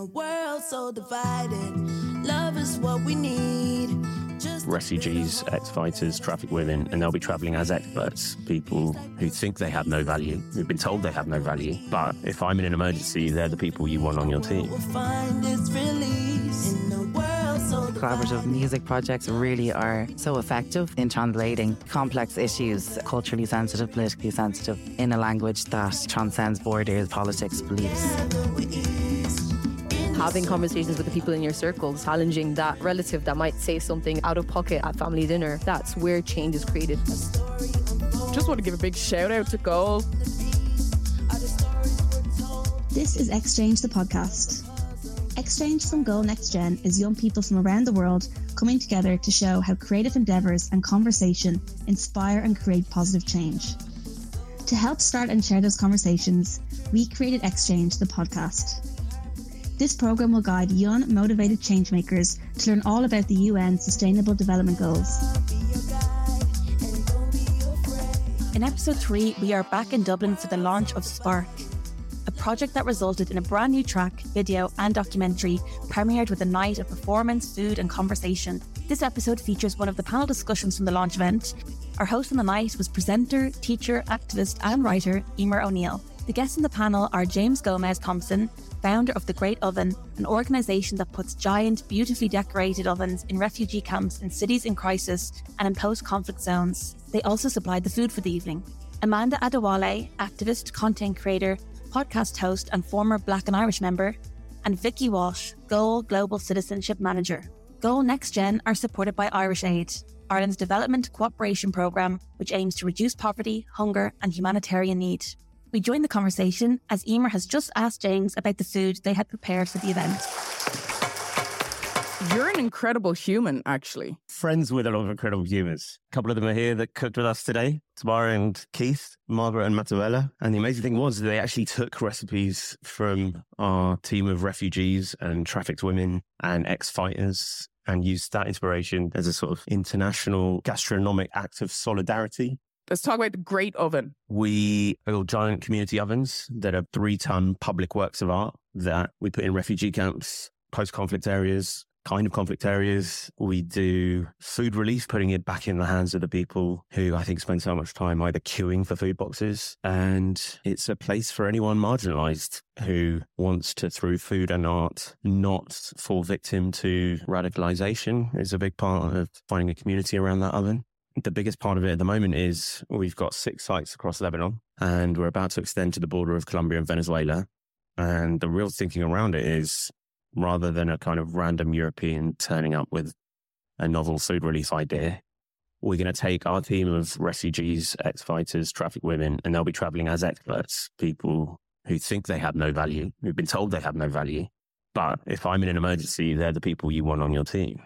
a world so divided, love is what we need. Just refugees, ex fighters, trafficked women, and they'll be traveling as experts, people who think they have no value, who've been told they have no value. But if I'm in an emergency, they're the people you want on your team. will find its release in a world so Collaborative music projects really are so effective in translating complex issues, culturally sensitive, politically sensitive, in a language that transcends borders, politics, beliefs. Having conversations with the people in your circle, challenging that relative that might say something out of pocket at family dinner. That's where change is created. Just want to give a big shout out to Goal. This is Exchange the podcast. Exchange from Goal Next Gen is young people from around the world coming together to show how creative endeavours and conversation inspire and create positive change. To help start and share those conversations, we created Exchange the podcast. This program will guide young, motivated changemakers to learn all about the UN Sustainable Development Goals. In episode three, we are back in Dublin for the launch of Spark, a project that resulted in a brand new track, video, and documentary premiered with a night of performance, food, and conversation. This episode features one of the panel discussions from the launch event. Our host on the night was presenter, teacher, activist, and writer Emer O'Neill. The guests on the panel are James Gomez Thompson, founder of The Great Oven, an organisation that puts giant, beautifully decorated ovens in refugee camps in cities in crisis and in post conflict zones. They also supplied the food for the evening. Amanda Adewole, activist, content creator, podcast host, and former Black and Irish member, and Vikki Walshe, Goal Global Citizenship Manager. Goal Next Gen are supported by Irish Aid, Ireland's development cooperation programme, which aims to reduce poverty, hunger, and humanitarian need. We join the conversation as Emer has just asked James about the food they had prepared for the event. You're an incredible human, actually. Friends with a lot of incredible humans. A couple of them are here that cooked with us today Tamara and Keith, Margaret and Matuela. And the amazing thing was they actually took recipes from our team of refugees and trafficked women and ex fighters and used that inspiration as a sort of international gastronomic act of solidarity Let's talk about the Great Oven. We build giant community ovens that are three ton public works of art that we put in refugee camps, post conflict areas, kind of conflict areas. We do food relief, putting it back in the hands of the people who I think spend so much time either queuing for food boxes. And it's a place for anyone marginalized who wants to, through food and art, not fall victim to radicalization is a big part of finding a community around that oven. The biggest part of it at the moment is we've got six sites across Lebanon and we're about to extend to the border of Colombia and Venezuela. And the real thinking around it is rather than a kind of random European turning up with a novel food relief idea, we're going to take our team of refugees, ex fighters, trafficked women, and they'll be traveling as experts, people who think they have no value, who've been told they have no value. But if I'm in an emergency, they're the people you want on your team.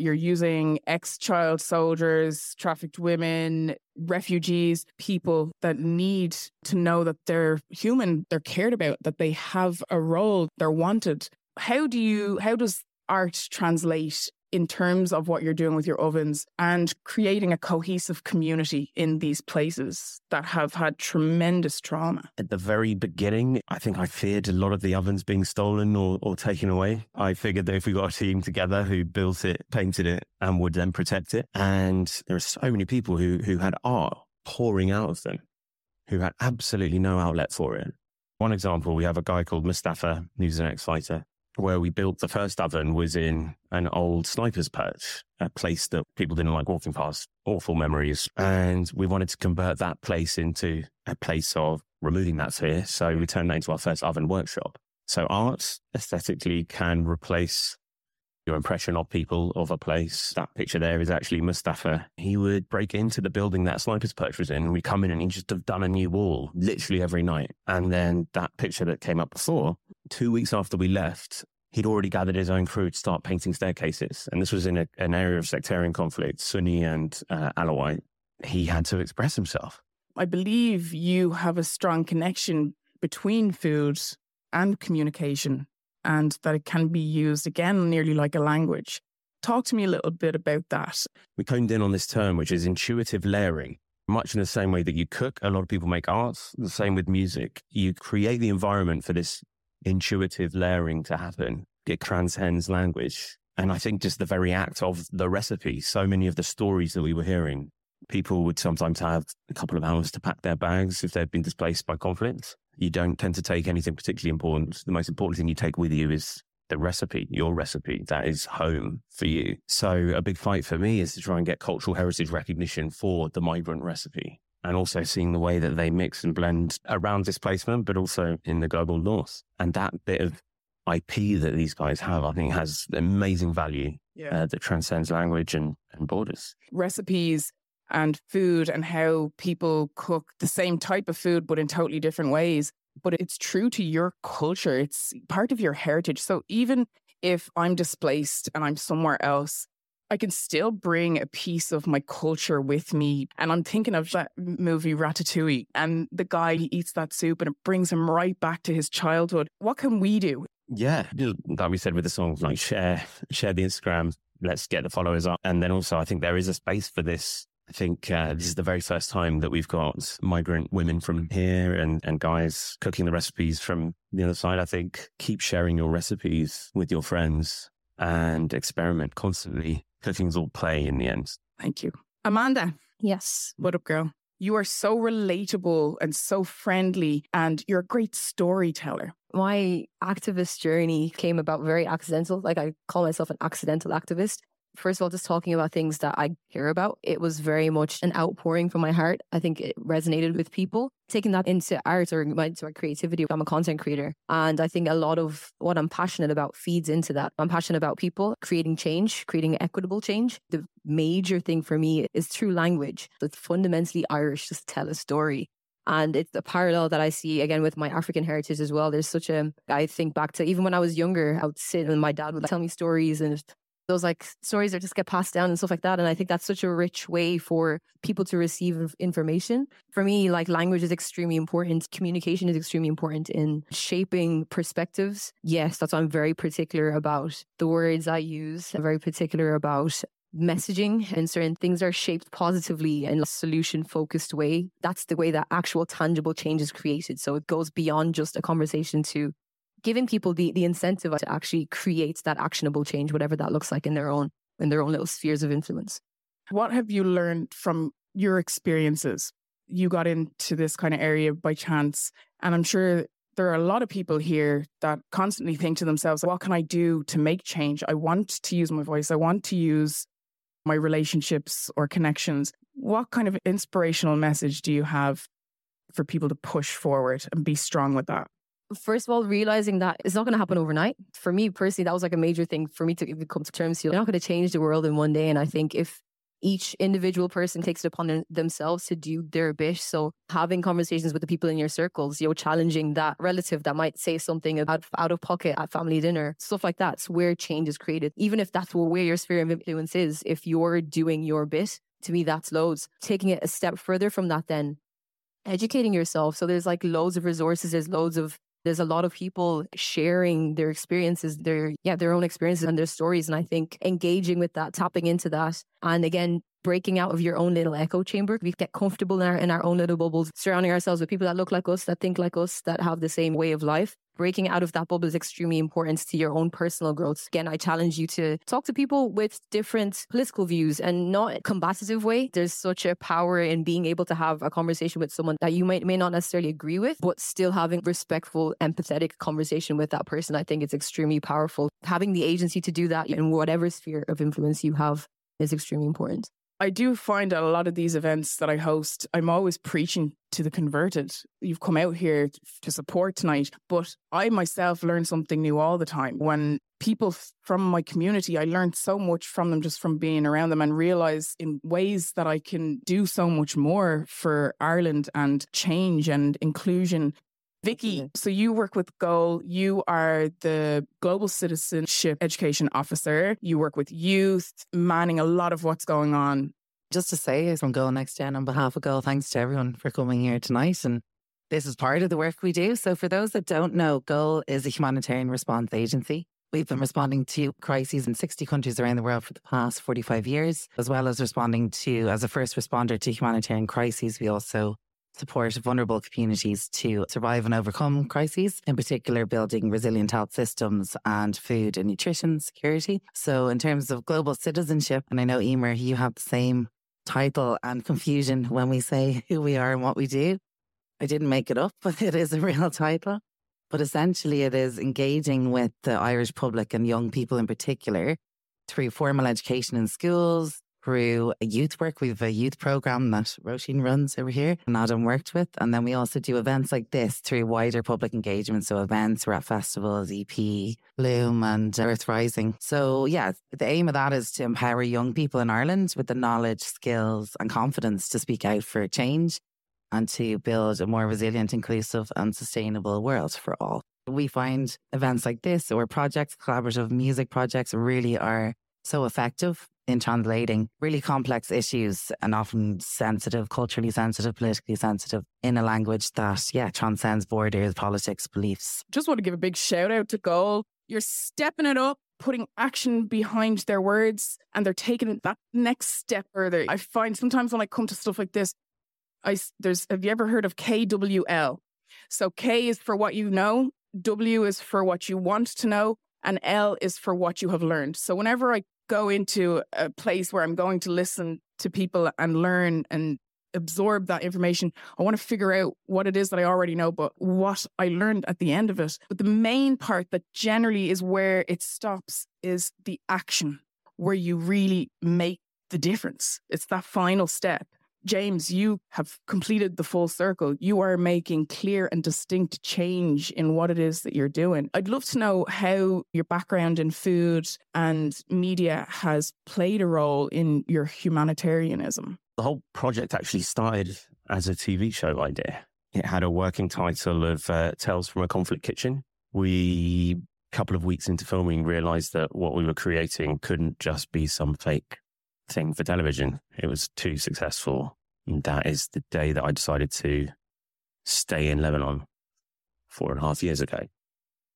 You're using ex child soldiers, trafficked women, refugees, people that need to know that they're human, they're cared about, that they have a role, they're wanted. How do you, how does art translate in terms of what you're doing with your ovens and creating a cohesive community in these places that have had tremendous trauma? At the very beginning, I think I feared a lot of the ovens being stolen or, or taken away. I figured that if we got a team together who built it, painted it, and would then protect it, and there are so many people who, who had art pouring out of them, who had absolutely no outlet for it. One example, we have a guy called Mustafa, who's an ex fighter, where we built the first oven was in an old sniper's perch, a place that people didn't like walking past. Awful memories. And we wanted to convert that place into a place of removing that fear. So we turned that into our first oven workshop. So art aesthetically can replace your impression of people, of a place. That picture there is actually Mustafa. He would break into the building that sniper's perch was in, we come in and he'd just have done a new wall literally every night. And then that picture that came up before, two weeks after we left, he'd already gathered his own crew to start painting staircases. And this was in a, an area of sectarian conflict, Sunni and uh, Alawite. He had to express himself. I believe you have a strong connection between food and communication and that it can be used again nearly like a language. Talk to me a little bit about that. We honed in on this term, which is intuitive layering. Much in the same way that you cook, a lot of people make art, the same with music. You create the environment for this intuitive layering to happen. It transcends language. And I think just the very act of the recipe, so many of the stories that we were hearing, people would sometimes have a couple of hours to pack their bags if they've been displaced by conflict. You don't tend to take anything particularly important. The most important thing you take with you is the recipe, your recipe that is home for you. So a big fight for me is to try and get cultural heritage recognition for the migrant recipe and also seeing the way that they mix and blend around displacement, but also in the global north. And that bit of IP that these guys have, I think has amazing value Yeah. uh, that transcends language and, and borders. recipes and food and how people cook the same type of food but in totally different ways. But it's true to your culture. It's part of your heritage. So even if i'm displaced and i'm somewhere else i can still bring a piece of my culture with me. And i'm thinking of that movie ratatouille and the guy he eats that soup and it brings him right back to his childhood. What can we do? Yeah, like we said with the songs, like share, share the Instagram. Let's get the followers up, and then also I think there is a space for this. I think uh, this is the very first time that we've got migrant women from here and and guys cooking the recipes from the other side. I think keep sharing your recipes with your friends and experiment constantly. Cooking's all play in the end. thank you amanda Yes. What up, girl? You are so relatable and so friendly, and you're a great storyteller. my activist journey came about very accidental. Like I call myself an accidental activist. First of all, just talking about things that I care about. It was very much an outpouring from my heart. I think it resonated with people. Taking that into art or my, into my creativity, I'm a content creator. And I think a lot of what I'm passionate about feeds into that. I'm passionate about people, creating change, creating equitable change. The major thing for me is through language. It's fundamentally Irish, just tell a story. And it's a parallel that I see again with my African heritage as well. There's such a, I think back to even when I was younger, I would sit and my dad would tell me stories and those like stories that just get passed down and stuff like that. And I think that's such a rich way for people to receive information. For me, like language is extremely important. Communication is extremely important in shaping perspectives. Yes, that's why I'm very particular about the words I use. I'm very particular about messaging and certain things are shaped positively in a solution focused way. That's the way that actual tangible change is created. So it goes beyond just a conversation to giving people the, the incentive to actually create that actionable change, whatever that looks like in their own in their own little spheres of influence. What have you learned from your experiences? You got into this kind of area by chance, and I'm sure there are a lot of people here that constantly think to themselves, what can I do to make change? I want to use my voice, I want to use my relationships or connections. What kind of inspirational message do you have for people to push forward and be strong with that? First of all, realizing that it's not going to happen overnight. For me personally, that was like a major thing for me to come to terms. You're not going to change the world in one day. And I think if each individual person takes it upon themselves to do their bit. So having conversations with the people in your circles, you know, challenging that relative that might say something out, out of pocket at family dinner, stuff like that. Where change is created. Even if that's where your sphere of influence is, if you're doing your bit, to me, that's loads. Taking it a step further from that, then educating yourself. So there's like loads of resources, there's loads of there's a lot of people sharing their experiences, their yeah, their own experiences and their stories. And I think engaging with that, tapping into that, and again, breaking out of your own little echo chamber. We get comfortable in our in our own little bubbles, surrounding ourselves with people that look like us, that think like us, that have the same way of life. Breaking out of that bubble is extremely important to your own personal growth. Again, I challenge you to talk to people with different political views and not combative way. There's such a power in being able to have a conversation with someone that you might may not necessarily agree with, but still having respectful, empathetic conversation with that person. I think it's extremely powerful. Having the agency to do that in whatever sphere of influence you have is extremely important. I do find at a lot of these events that I host, I'm always preaching to the converted. You've come out here to support tonight, but I myself learn something new all the time. When people from my community, I learned so much from them just from being around them and realize in ways that I can do so much more for Ireland and change and inclusion. Vikki, mm-hmm. so you work with Goal. You are the Global Citizenship Education Officer. You work with youth, manning a lot of what's going on. Just to say, from Goal Next Gen, on behalf of Goal, thanks to everyone for coming here tonight. And this is part of the work we do. So, for those that don't know, Goal is a humanitarian response agency. We've been responding to crises in 60 countries around the world for the past 45 years, as well as responding to, as a first responder to humanitarian crises. We also support vulnerable communities to survive and overcome crises, in particular, building resilient health systems and food and nutrition security. So, in terms of global citizenship, and I know, Emer, you have the same title and confusion when we say who we are and what we do. I didn't make it up, but it is a real title. But essentially, it is engaging with the Irish public and young people in particular through formal education in schools, through youth work. We have a youth program that Roisin runs over here and Adam worked with. And then we also do events like this through wider public engagement. So events, we're at festivals, EP, Bloom and Earth Rising. So yeah, the aim of that is to empower young people in Ireland with the knowledge, skills and confidence to speak out for change and to build a more resilient, inclusive and sustainable world for all. We find events like this or projects, collaborative music projects really are so effective in translating really complex issues and often sensitive, culturally sensitive, politically sensitive in a language that, yeah, transcends borders, politics, beliefs. Just want to give a big shout out to Goal. You're stepping it up, putting action behind their words, and they're taking it that next step further. I find sometimes when I come to stuff like this, I there's have you ever heard of KWL? So K is for what you know, W is for what you want to know, and L is for what you have learned. So whenever I go into a place where I'm going to listen to people and learn and absorb that information. I want to figure out what it is that I already know, but what I learned at the end of it. But the main part that generally is where it stops is the action, where you really make the difference. It's that final step. James, you have completed the full circle. You are making clear and distinct change in what it is that you're doing. I'd love to know how your background in food and media has played a role in your humanitarianism. The whole project actually started as a TV show idea. It had a working title of uh, Tales from a Conflict Kitchen. We, a couple of weeks into filming, realized that what we were creating couldn't just be some fake thing for television. It was too successful. And that is the day that I decided to stay in Lebanon four and a half years ago.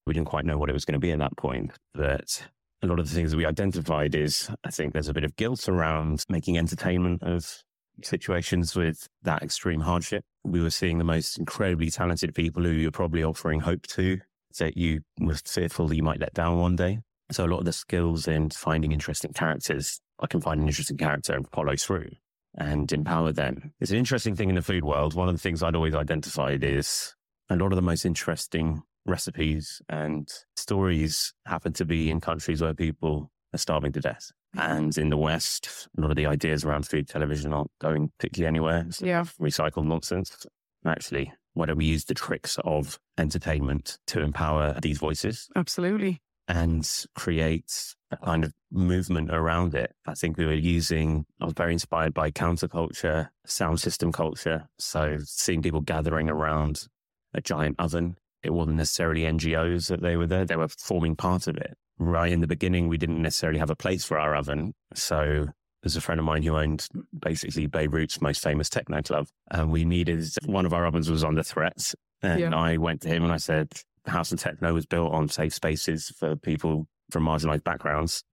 We didn't quite know what it was going to be at that point, but a lot of the things that we identified is I think there's a bit of guilt around making entertainment of situations with that extreme hardship. We were seeing the most incredibly talented people who you're probably offering hope to that you were fearful that you might let down one day. So a lot of the skills in finding interesting characters I can find an interesting character and follow through and empower them. It's an interesting thing in the food world. One of the things I'd always identified is a lot of the most interesting recipes and stories happen to be in countries where people are starving to death. And in the West, a lot of the ideas around food television aren't going particularly anywhere. It's Yeah. recycled nonsense. Actually, why don't we use the tricks of entertainment to empower these voices Absolutely. And create a kind of movement around it. I think we were using, I was very inspired by counterculture, sound system culture. So seeing people gathering around a giant oven, it wasn't necessarily NGOs that they were there, they were forming part of it. Right in the beginning, we didn't necessarily have a place for our oven. So there's a friend of mine who owned basically Beirut's most famous techno club. And we needed, one of our ovens was under threat. And Yeah. I went to him and I said, House and Techno was built on safe spaces for people from marginalized backgrounds.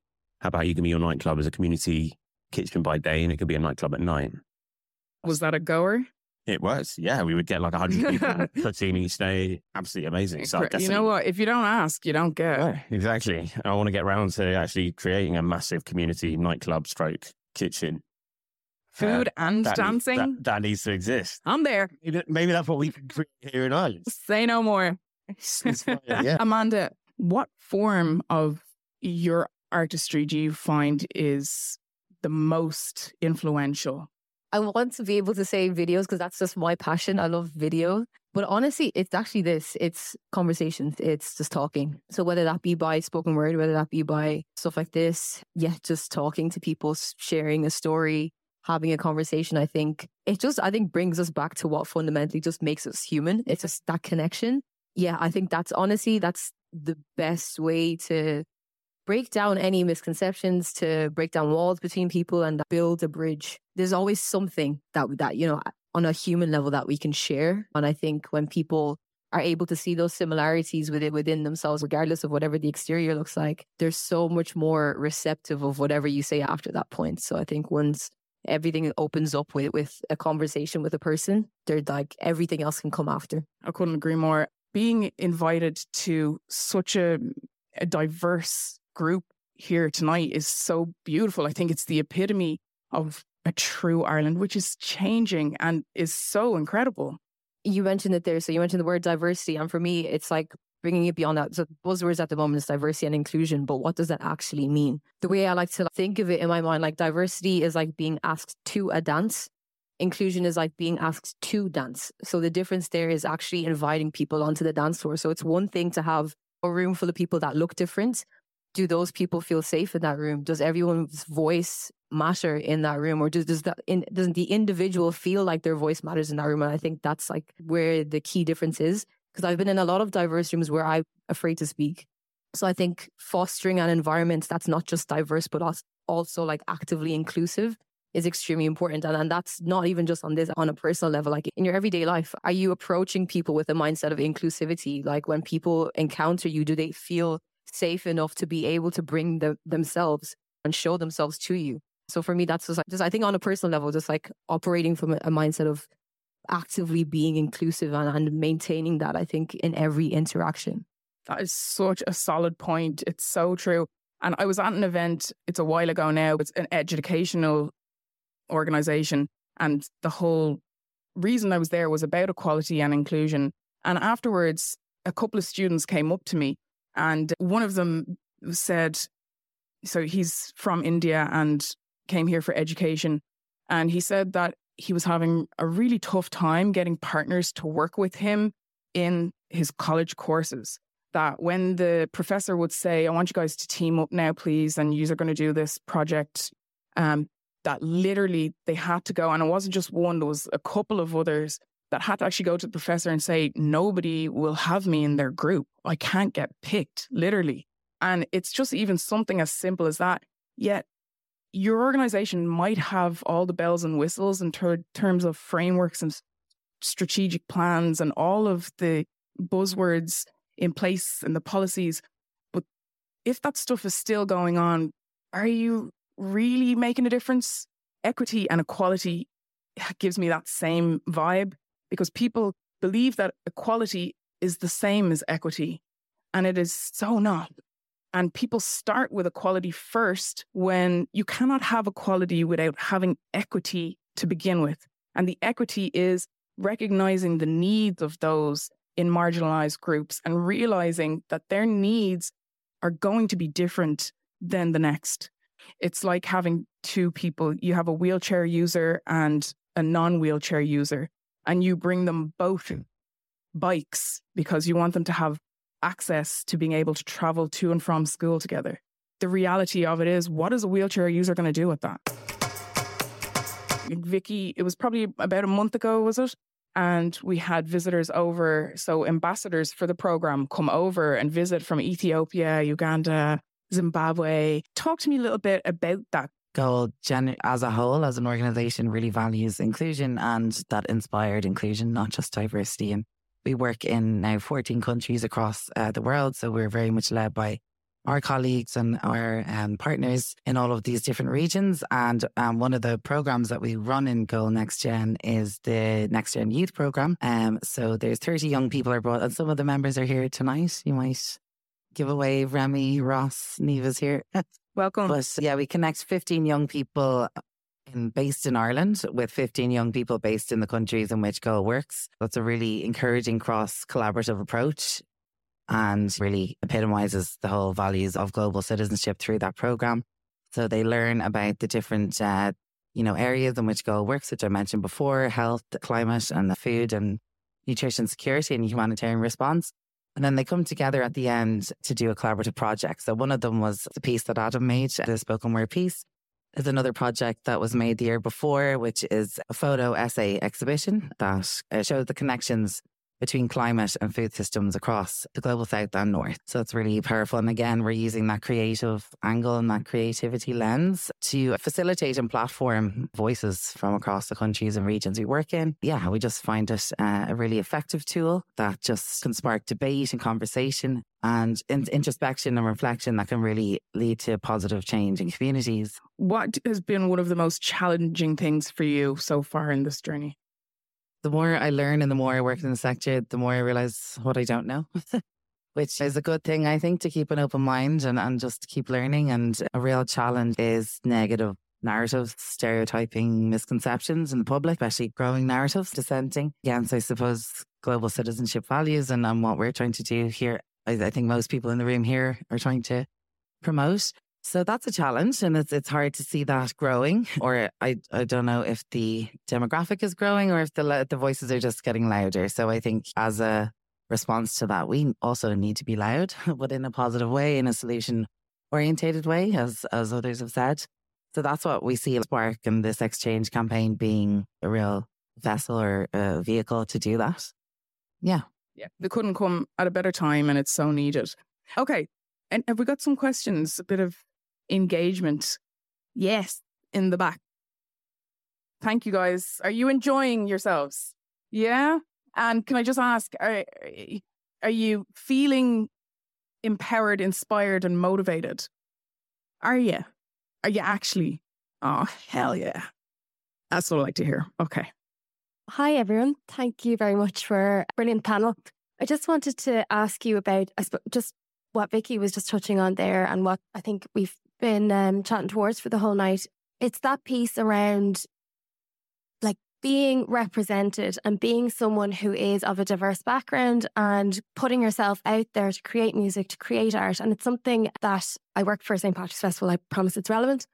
How about you give me your nightclub as a community kitchen by day and it could be a nightclub at night? Was that a goer? It was, yeah. We would get like 100 people per team each day. Absolutely amazing. So you know what? If you don't ask, you don't get. Yeah, exactly. I want to get round to actually creating a massive community nightclub stroke kitchen. Food Uh, and that needs- dancing. that, that needs to exist. I'm there. Maybe, maybe that's what we can create here in Ireland. Say no more. yeah. Amanda, what form of your artistry do you find is the most influential? I want to be able to say videos because that's just my passion. I love video. But honestly, it's actually this it's conversations, it's just talking. So, whether that be by spoken word, whether that be by stuff like this, yeah, just talking to people, sharing a story, having a conversation, I think it just, I think, brings us back to what fundamentally just makes us human. It's just that connection. Yeah, I think that's honestly, that's the best way to break down any misconceptions, to break down walls between people and build a bridge. There's always something that that you know on a human level that we can share. And I think when people are able to see those similarities within within themselves, regardless of whatever the exterior looks like, they're so much more receptive of whatever you say after that point. So I think once everything opens up with with a conversation with a person. They're like everything else can come after. I couldn't agree more. Being invited to such a, a diverse group here tonight is so beautiful. I think it's the epitome of a true Ireland, which is changing and is so incredible. You mentioned it there. So you mentioned the word diversity. And for me, it's like bringing it beyond that. So buzzwords at the moment is diversity and inclusion, but what does that actually mean? The way I like to think of it in my mind, like diversity is like being asked to a dance. Inclusion is like being asked to dance. So the difference there is actually inviting people onto the dance floor. So it's one thing to have a room full of people that look different. Do those people feel safe in that room? Does everyone's voice matter in that room, or does does that in, doesn't the individual feel like their voice matters in that room? And I think that's like where the key difference is because I've been in a lot of diverse rooms where I'm afraid to speak. So I think fostering an environment that's not just diverse, but also like actively inclusive is extremely important. And, and that's not even just on this, on a personal level, like in your everyday life, are you approaching people with a mindset of inclusivity? Like when people encounter you, do they feel safe enough to be able to bring the, themselves and show themselves to you? So for me, that's just just, I think on a personal level, just like operating from a, a mindset of actively being inclusive and, and maintaining that, I think, in every interaction. That is such a solid point. It's so true. And I was at an event, it's a while ago now, it's an educational organization. And the whole reason I was there was about equality and inclusion. And afterwards, a couple of students came up to me, and one of them said, So he's from India and came here for education. And he said that he was having a really tough time getting partners to work with him in his college courses. That when the professor would say, I want you guys to team up now, please, and you are going to do this project, um, that literally they had to go. And it wasn't just one, there was a couple of others that had to actually go to the professor and say, Nobody will have me in their group. I can't get picked, literally. And it's just even something as simple as that. Yet your organization might have all the bells and whistles in ter- terms of frameworks and strategic plans and all of the buzzwords in place and the policies. But if that stuff is still going on, are you really making a difference? Equity and equality gives me that same vibe because people believe that equality is the same as equity, and it is so not. And people start with equality first when you cannot have equality without having equity to begin with. And the equity is recognizing the needs of those in marginalized groups and realizing that their needs are going to be different than the next. It's like having two people. You have a wheelchair user and a non wheelchair user, and you bring them both hmm. bikes because you want them to have access to being able to travel to and from school together. The reality of it is, what is a wheelchair user going to do with that? Vikki, it was probably about a month ago, was it? And we had visitors over. So, ambassadors for the program come over and visit from Ethiopia, Uganda, Zimbabwe. Talk to me a little bit about that. Goal gen- as a whole, as an organization, really values inclusion and that inspired inclusion, not just diversity. And we work in now 14 countries across uh, the world. So we're very much led by our colleagues and our um, partners in all of these different regions. And um, one of the programs that we run in Goal Next Gen is the Next Gen Youth Program. Um, so there's 30 young people are brought, and some of the members are here tonight. You might give away Remy, Ross, Neva's here. Welcome. But yeah, we connect 15 young people in, based in Ireland with 15 young people based in the countries in which Goal works. That's a really encouraging cross collaborative approach and really epitomizes the whole values of global citizenship through that program. So they learn about the different, uh, you know, areas in which Goal works, which I mentioned before, health, climate and the food and nutrition security and humanitarian response. And then they come together at the end to do a collaborative project. So one of them was the piece that Adam made, the spoken word piece There's another project that was made the year before, which is a photo essay exhibition that uh, shows the connections between climate and food systems across the global south and north. So it's really powerful. And again, we're using that creative angle and that creativity lens to facilitate and platform voices from across the countries and regions we work in. Yeah, we just find it uh, a really effective tool that just can spark debate and conversation and in- introspection and reflection that can really lead to positive change in communities. What has been one of the most challenging things for you so far in this journey? The more I learn and the more I work in the sector, the more I realize what I don't know. Which is a good thing, I think, to keep an open mind and, and just keep learning. And a real challenge is negative narratives, stereotyping misconceptions in the public, especially growing narratives, dissenting against, I suppose, global citizenship values and, and what we're trying to do here. I, I think most people in the room here are trying to promote. So that's a challenge, and it's it's hard to see that growing. Or I I don't know if the demographic is growing or if the the voices are just getting louder. So I think as a response to that, we also need to be loud, but in a positive way, in a solution orientated way, as as others have said. So that's what we see Spark and this exchange campaign being a real vessel or a vehicle to do that. Yeah. Yeah. They couldn't come at a better time and it's so needed. Okay. And have we got some questions? A bit of engagement. Yes, in the back. Thank you guys. Are you enjoying yourselves? Yeah. And can I just ask, are, are you feeling empowered, inspired, and motivated? Are you? Are you actually? Oh, hell yeah. That's what I like to hear. Okay. Hi, everyone. Thank you very much for a brilliant panel. I just wanted to ask you about I suppose, just what Vikki was just touching on there and what I think we've been um, chatting towards for the whole night. It's that piece around like being represented and being someone who is of a diverse background and putting yourself out there to create music, to create art. And it's something that I work for St. Patrick's Festival. I promise it's relevant.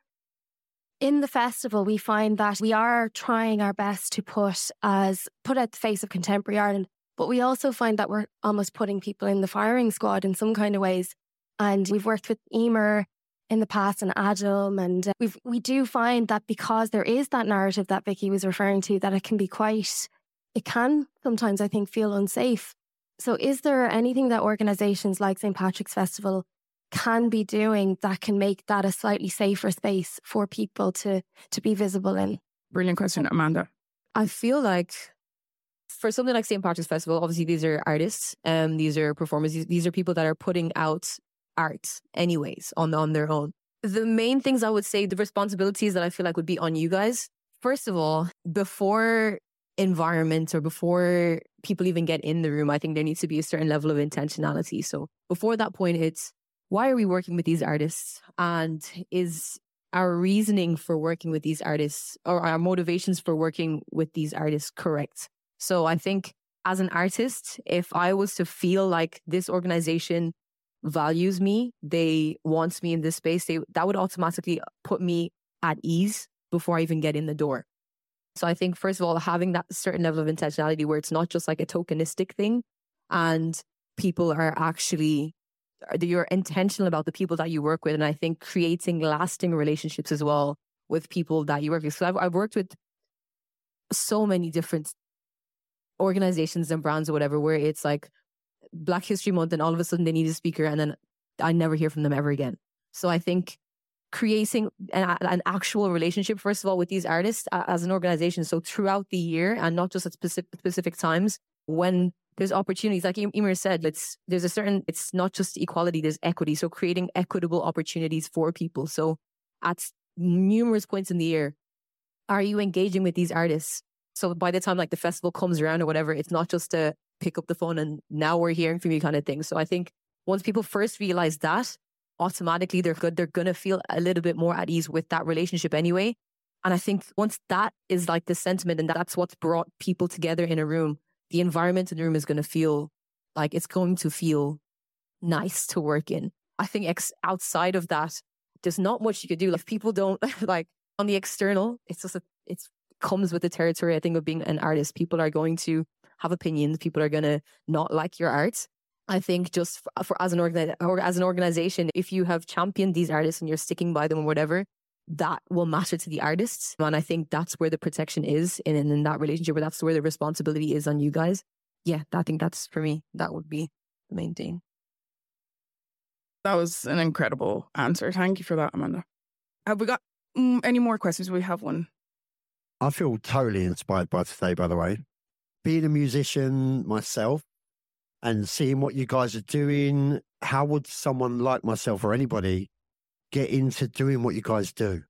In the festival, we find that we are trying our best to put as put out the face of contemporary Ireland, but we also find that we're almost putting people in the firing squad in some kind of ways. And we've worked with Emer in the past and Adam. And uh, we we do find that because there is that narrative that Vikki was referring to, that it can be quite, it can sometimes, I think, feel unsafe. So, is there anything that organisations like St. Patrick's Festival can be doing that can make that a slightly safer space for people to to be visible in? Brilliant question, Amanda. I feel like for something like St. Patrick's Festival, obviously these are artists, um, these are performers, these, these are people that are putting out art anyways on on their own. The main things I would say, the responsibilities that I feel like would be on you guys. First of all, before environment or before people even get in the room, I think there needs to be a certain level of intentionality. So before that point, it's why are we working with these artists? And is our reasoning for working with these artists or our motivations for working with these artists correct? So I think as an artist, if I was to feel like this organization values me, they wants me in this space, they that would automatically put me at ease before I even get in the door. So I think first of all, having that certain level of intentionality where it's not just like a tokenistic thing and people are actually uh, you're intentional about the people that you work with. And I think creating lasting relationships as well with people that you work with. So I've, I've worked with so many different organizations and brands or whatever, where it's like Black History Month and all of a sudden they need a speaker and then I never hear from them ever again. So I think creating an, an actual relationship, first of all, with these artists uh, as an organization. So throughout the year and not just at specific, specific times when there's opportunities, like Emer said, it's, there's a certain, it's not just equality, there's equity. So creating equitable opportunities for people. So at numerous points in the year, are you engaging with these artists? So by the time like the festival comes around or whatever, it's not just a pick up the phone and now we're hearing from you kind of thing. So I think once people first realize that, automatically they're good, they're gonna feel a little bit more at ease with that relationship anyway. And I think once that is like the sentiment and that's what's brought people together in a room, the environment in the room is gonna feel like it's going to feel nice to work in. I think ex- outside of that, there's not much you could do. If people don't like on the external, it's just a, it's comes with the territory. I think of being an artist. People are going to have opinions. People are going to not like your art. I think just for, for as an organi- or as an organization, if you have championed these artists and you're sticking by them or whatever, that will matter to the artists. And I think that's where the protection is in, in that relationship, where that's where the responsibility is on you guys. yeah, I think that's for me, that would be the main thing. That was an incredible answer. Thank you for that, Amanda. Have we got mm, any more questions? We have one. I feel totally inspired by today, by the way. Being a musician myself and seeing what you guys are doing, how would someone like myself or anybody get into doing what you guys do?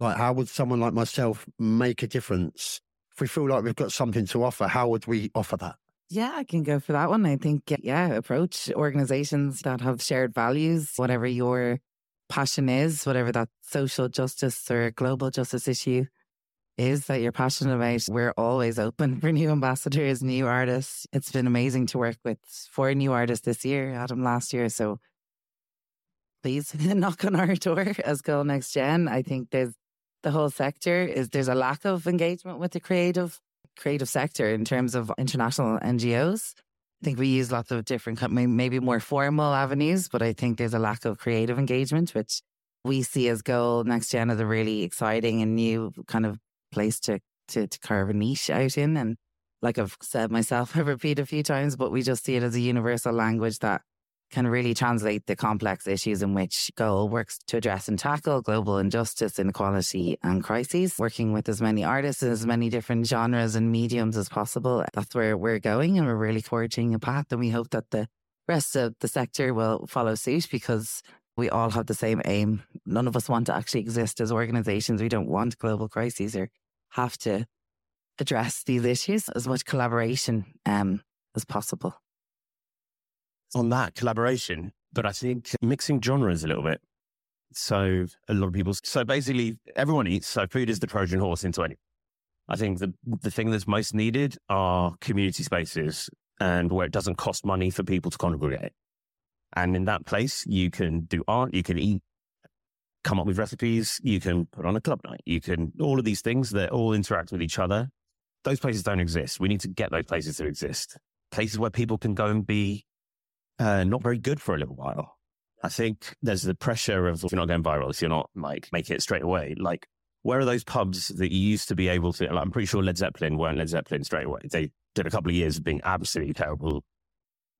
Like, how would someone like myself make a difference? If we feel like we've got something to offer, how would we offer that? Yeah, I can go for that one. I think, yeah, approach organizations that have shared values, whatever your passion is, whatever that social justice or global justice issue is that you're passionate about. We're always open for new ambassadors, new artists. It's been amazing to work with four new artists this year, Adam last year. So please knock on our door as Goal Next Gen. I think there's the whole sector is there's a lack of engagement with the creative creative sector in terms of international NGOs. I think we use lots of different, maybe more formal avenues, but I think there's a lack of creative engagement, which we see as Goal Next Gen as a really exciting and new kind of place to, to, to carve a niche out in. And like I've said myself, I repeat a few times, but we just see it as a universal language that can really translate the complex issues in which Goal works to address and tackle global injustice, inequality, and crises, working with as many artists, as many different genres and mediums as possible. That's where we're going, and we're really forging a path. And we hope that the rest of the sector will follow suit because we all have the same aim. None of us want to actually exist as organizations. We don't want global crises or have to address these issues as much collaboration um, as possible on that collaboration, but I think mixing genres a little bit. So a lot of people, so basically everyone eats. So food is the Trojan horse into any. I think the, the thing that's most needed are community spaces and where it doesn't cost money for people to congregate. And in that place, you can do art, you can eat, come up with recipes, you can put on a club night, you can, all of these things that all interact with each other. Those places don't exist. We need to get those places to exist. Places where people can go and be uh, not very good for a little while. I think there's the pressure of if you're not going viral, if you're not like making it straight away, like where are those pubs that you used to be able to? Like, I'm pretty sure Led Zeppelin weren't Led Zeppelin straight away. They did a couple of years of being absolutely terrible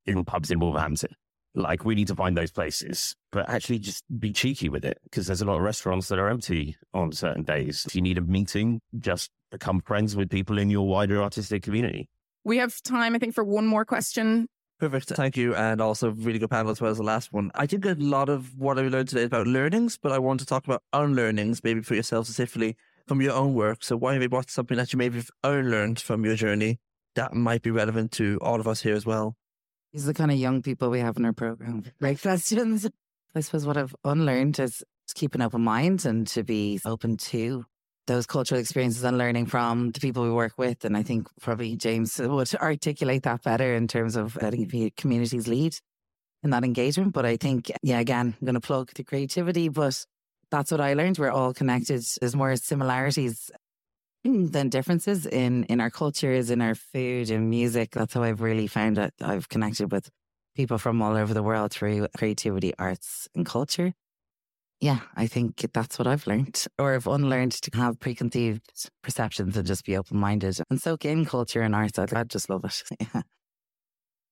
in pubs in Wolverhampton. Like we need to find those places, but actually just be cheeky with it because there's a lot of restaurants that are empty on certain days. If you need a meeting, just become friends with people in your wider artistic community. We have time, I think, for one more question. Perfect. Thank you. And also, really good panel as well as the last one. I think a lot of what I learned today is about learnings, but I want to talk about unlearnings, maybe for yourself specifically from your own work. So, why maybe what's something that you maybe have unlearned from your journey that might be relevant to all of us here as well? These are the kind of young people we have in our program. Great questions. I suppose what I've unlearned is to keep an open mind and to be open to those cultural experiences and learning from the people we work with. And I think probably James would articulate that better in terms of letting communities lead in that engagement. But I think, yeah, again, I'm going to plug the creativity, but that's what I learned. We're all connected. There's more similarities Hmm, than differences in, in our cultures, in our food and music. That's how I've really found that I've connected with people from all over the world through creativity, arts, and culture yeah, I think that's what I've learned or I've unlearned to have preconceived perceptions and just be open minded and soak in culture and art. I just love it. Yeah.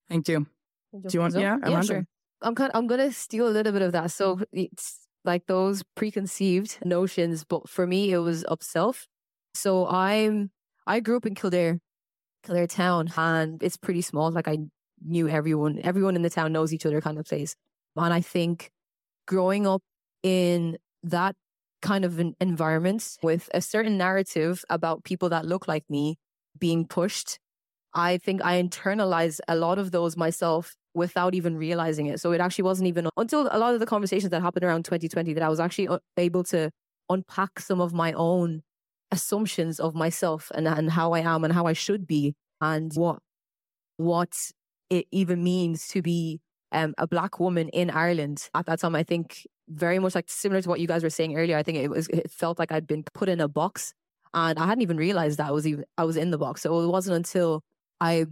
Thank you. Do you want? Yeah, yeah, sure. I'm kind. Of, I'm gonna steal a little bit of that. So it's like those preconceived notions, but for me, it was up self. So I'm. I grew up in Kildare, Kildare town, and it's pretty small. Like I knew everyone. Everyone in the town knows each other, kind of place. And I think growing up in that kind of an environment with a certain narrative about people that look like me being pushed, I think I internalized a lot of those myself without even realizing it. So it actually wasn't even until a lot of the conversations that happened around 2020 that I was actually uh, able to unpack some of my own assumptions of myself and, and how I am and how I should be and what what it even means to be um, a black woman in Ireland at that time. I think very much like similar to what you guys were saying earlier. I think it was it felt like I'd been put in a box, and I hadn't even realized that I was even I was in the box. So it wasn't until I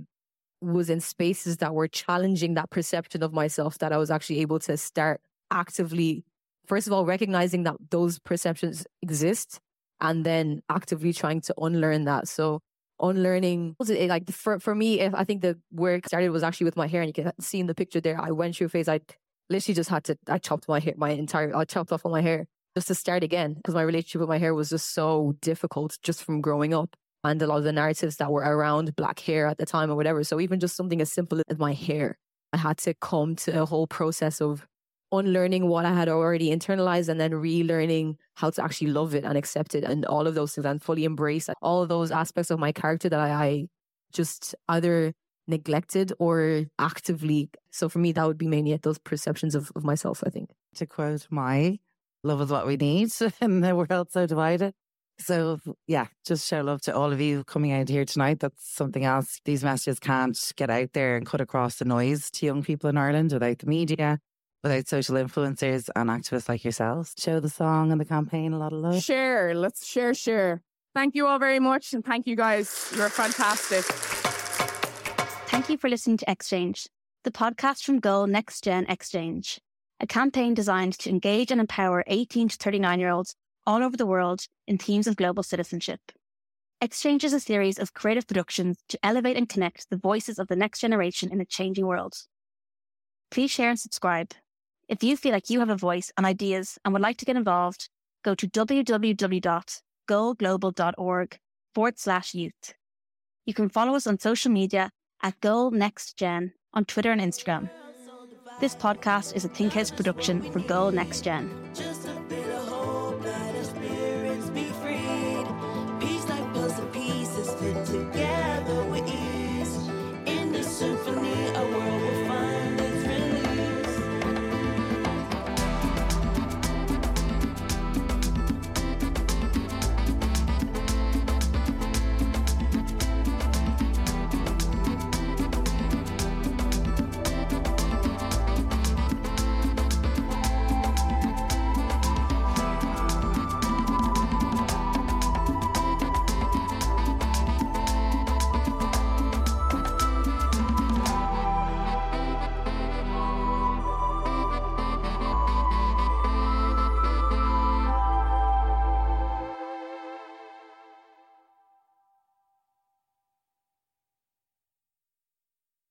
was in spaces that were challenging that perception of myself that I was actually able to start actively, first of all, recognizing that those perceptions exist, and then actively trying to unlearn that. So unlearning. Like for for me? If I think the work started was actually with my hair, and you can see in the picture there. I went through a phase. I literally just had to. I chopped my hair, my entire. I chopped off all my hair just to start again because my relationship with my hair was just so difficult just from growing up and a lot of the narratives that were around black hair at the time or whatever. So even just something as simple as my hair, I had to come to a whole process of unlearning what I had already internalized and then relearning how to actually love it and accept it and all of those things and fully embrace all those aspects of my character that I, I just either neglected or actively. So for me, that would be mainly at those perceptions of, of myself, I think. To quote my love is what we need in the world so divided. So yeah, just show love to all of you coming out here tonight. That's something else. These messages can't get out there and cut across the noise to young people in Ireland without the media, without social influencers and activists like yourselves. Show the song and the campaign a lot of love. Share. Let's share, share. Thank you all very much. And thank you guys. You're fantastic. Thank you for listening to Exchange, the podcast from Goal Next Gen Exchange, a campaign designed to engage and empower 18 to 39 year olds all over the world in themes of global citizenship. Exchange is a series of creative productions to elevate and connect the voices of the next generation in a changing world. Please share and subscribe. If you feel like you have a voice and ideas and would like to get involved, go to www.goalglobal.org forward slash youth. You can follow us on social media at Goal Next Gen on Twitter and Instagram. This podcast is a Thinkhouse production for Goal Next Gen.